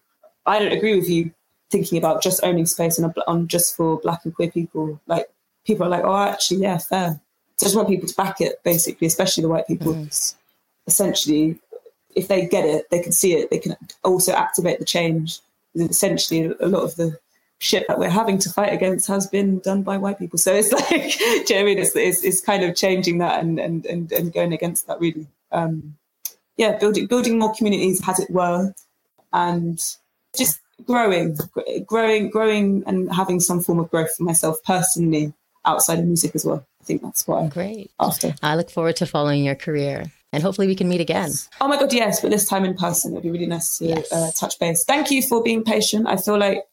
I don't agree with you, thinking about just owning space on, a, on just for black and queer people, like people are like, oh, actually, yeah, fair. So I just want people to back it, basically, especially the white people. Mm. Essentially, if they get it, they can see it, they can also activate the change. Essentially, a lot of the shit that we're having to fight against has been done by white people. So it's like, do you know I mean? It's, it's, it's, kind of changing that and, and, and, and going against that, really. Um, yeah, building, building more communities, as it were, and just growing, growing, growing, and having some form of growth for myself personally outside of music as well. I think that's what I'm great after. I look forward to following your career. And hopefully we can meet again. Oh my God, yes, but this time in person. It'd be really nice to yes. uh, touch base. Thank you for being patient. I feel like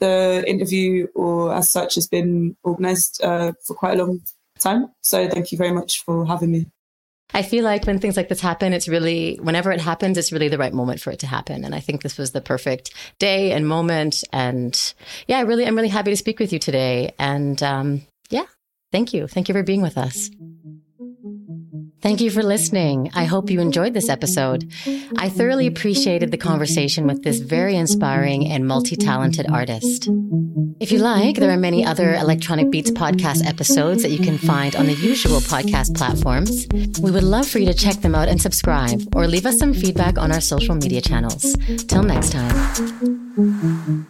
the interview or as such has been organized uh, for quite a long time. So thank you very much for having me. I feel like when things like this happen, it's really, whenever it happens, it's really the right moment for it to happen. And I think this was the perfect day and moment. And yeah, I really, I'm really happy to speak with you today. And um, yeah, thank you. Thank you for being with us. Thank you for listening. I hope you enjoyed this episode. I thoroughly appreciated the conversation with this very inspiring and multi talented artist. If you like, there are many other Electronic Beats podcast episodes that you can find on the usual podcast platforms. We would love for you to check them out and subscribe, or leave us some feedback on our social media channels. Till next time.